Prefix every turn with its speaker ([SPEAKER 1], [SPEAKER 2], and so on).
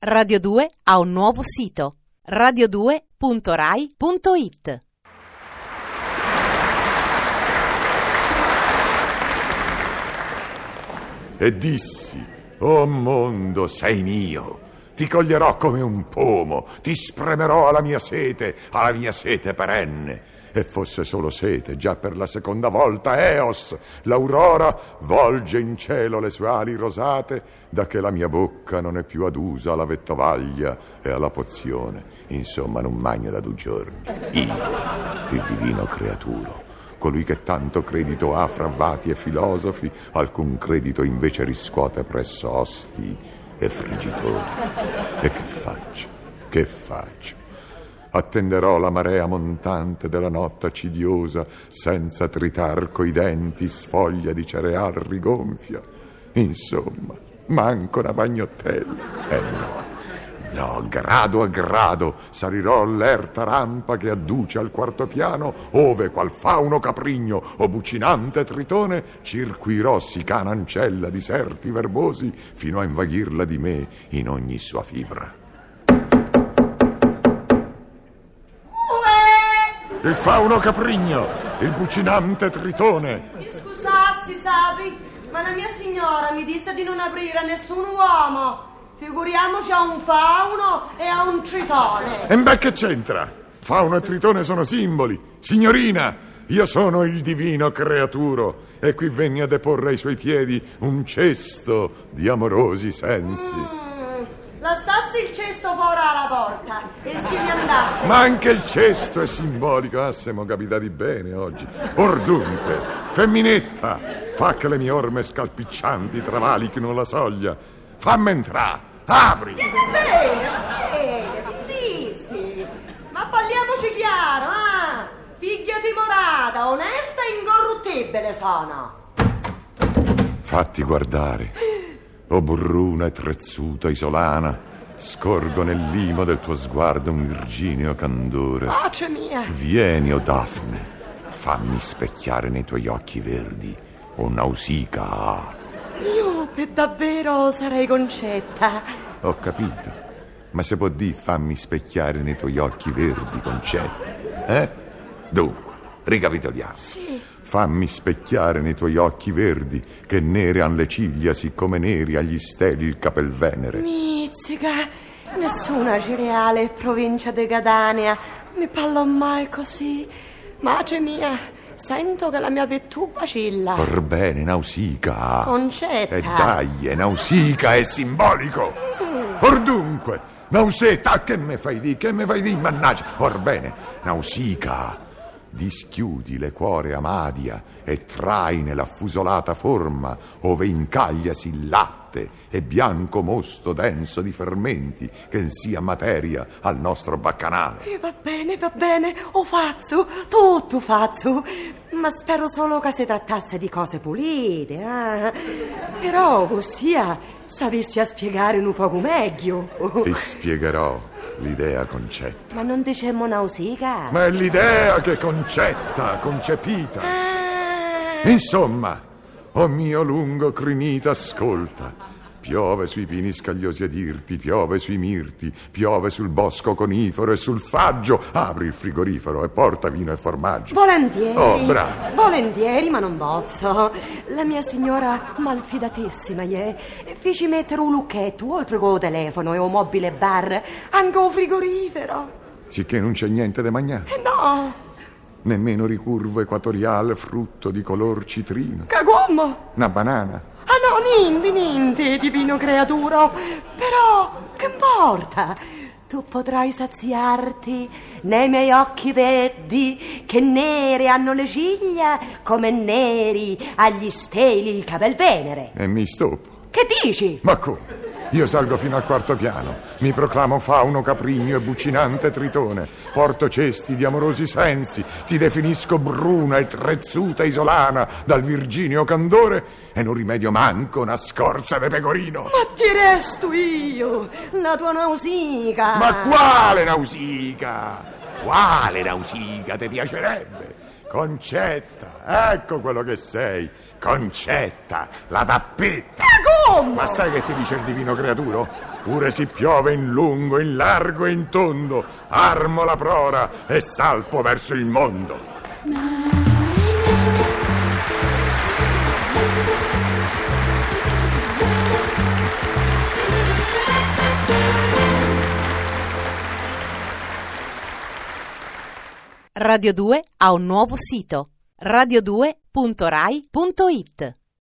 [SPEAKER 1] Radio 2 ha un nuovo sito radio2.rai.it
[SPEAKER 2] E dissi, oh mondo, sei mio. Ti coglierò come un pomo, ti spremerò alla mia sete, alla mia sete perenne. E fosse solo sete, già per la seconda volta Eos, l'aurora, volge in cielo le sue ali rosate, da che la mia bocca non è più adusa alla vettovaglia e alla pozione. Insomma, non magna da due giorni. Io, il divino creaturo, colui che tanto credito ha fra vati e filosofi, alcun credito invece riscuote presso osti e friggitori. E che faccio? Che faccio? Attenderò la marea montante della notte accidiosa, senza tritar coi denti sfoglia di cereal rigonfia. Insomma, manco una bagnottella. Eh no, no, grado a grado salirò l'erta rampa che adduce al quarto piano, ove qual fauno caprigno o bucinante tritone circuirò si canancella di serti verbosi fino a invaghirla di me in ogni sua fibra. Il fauno caprigno, il bucinante tritone.
[SPEAKER 3] Mi scusassi, sapi, ma la mia signora mi disse di non aprire a nessun uomo. Figuriamoci a un fauno e a un tritone.
[SPEAKER 2] E beh, che c'entra? Fauno e tritone sono simboli. Signorina, io sono il divino creaturo e qui venni a deporre ai suoi piedi un cesto di amorosi sensi.
[SPEAKER 3] Mm, lasciassi il cesto fuori alla porta e si ne andasse.
[SPEAKER 2] Ma anche il cesto è simbolico. Ah, siamo capitati bene oggi. Or dunque, femminetta, fa che le mie orme scalpiccianti travalichino la soglia. Fammi entrare, apri.
[SPEAKER 3] Va bene, va bene, zitti. Ma parliamoci chiaro, ah? Figlia timorata, onesta e incorruttibile sono.
[SPEAKER 2] Fatti guardare, o burruna e trezzuta isolana, scorgo nel limo del tuo sguardo un virgineo candore.
[SPEAKER 3] Pace mia.
[SPEAKER 2] Vieni, o Daphne, fammi specchiare nei tuoi occhi verdi, o Nausicaa.
[SPEAKER 3] Io per davvero sarei concetta.
[SPEAKER 2] Ho capito, ma se può dire fammi specchiare nei tuoi occhi verdi, concetto, eh? Dunque, ricapitoliamo.
[SPEAKER 3] Sì.
[SPEAKER 2] Fammi specchiare nei tuoi occhi verdi, che nere han le ciglia, siccome neri agli steli il capelvenere.
[SPEAKER 3] Mizzica, nessuna cereale provincia di Catania mi parlò mai così. Madre mia, sento che la mia petù vacilla.
[SPEAKER 2] Orbene, Nausicaa.
[SPEAKER 3] Concetta.
[SPEAKER 2] E dai, è Nausicaa, è simbolico. Or dunque, Nausetta, che me fai di, che me fai di, mannaggia. Orbene, Nausicaa, dischiudi le cuore amadia e trai nell'affusolata forma ove incagliasi il latte e bianco mosto denso di fermenti che sia materia al nostro baccanale.
[SPEAKER 3] E va bene, va bene, o faccio, tutto faccio. Ma spero solo che si trattasse di cose pulite. eh. Però, ossia, sapessi a spiegare un poco meglio.
[SPEAKER 2] Ti spiegherò l'idea concetta.
[SPEAKER 3] Ma non dicemmo nausica?
[SPEAKER 2] Ma è l'idea che concetta, concepita.
[SPEAKER 3] Ah,
[SPEAKER 2] Insomma, o mio lungo crinita, ascolta. Piove sui pini scagliosi ed irti, piove sui mirti, piove sul bosco conifero e sul faggio. Apri il frigorifero e porta vino e formaggio.
[SPEAKER 3] Volentieri.
[SPEAKER 2] Oh, bravo.
[SPEAKER 3] Volentieri, ma non bozzo. La mia signora malfidatissima è. Feci mettere un lucchetto oltre col telefono e un mobile bar, anche un frigorifero.
[SPEAKER 2] Sicché non c'è niente da mangiare,
[SPEAKER 3] E no,
[SPEAKER 2] nemmeno ricurvo equatoriale frutto di color citrino.
[SPEAKER 3] cagommo.
[SPEAKER 2] Una banana.
[SPEAKER 3] No, niente, niente, divino creaturo. Però, che importa? Tu potrai saziarti nei miei occhi verdi, che nere hanno le ciglia, come neri agli steli il capelvenere.
[SPEAKER 2] E mi stoppo.
[SPEAKER 3] Che dici?
[SPEAKER 2] Ma come? Io salgo fino al quarto piano, mi proclamo fauno caprigno e bucinante tritone, porto cesti di amorosi sensi, ti definisco bruna e trezzuta isolana dal virginio candore e non rimedio manco una scorza de pecorino.
[SPEAKER 3] Ma ti resto io, la tua nausica.
[SPEAKER 2] Ma quale Nausicaa? Quale Nausicaa ti piacerebbe? Concetta, ecco quello che sei. Concetta, la tappetta.
[SPEAKER 3] Come?
[SPEAKER 2] Ma sai che ti dice il divino creaturo? Pure si piove in lungo, in largo e in tondo, armo la prora e salpo verso il mondo.
[SPEAKER 1] Radio 2 ha un nuovo sito radio2.rai.it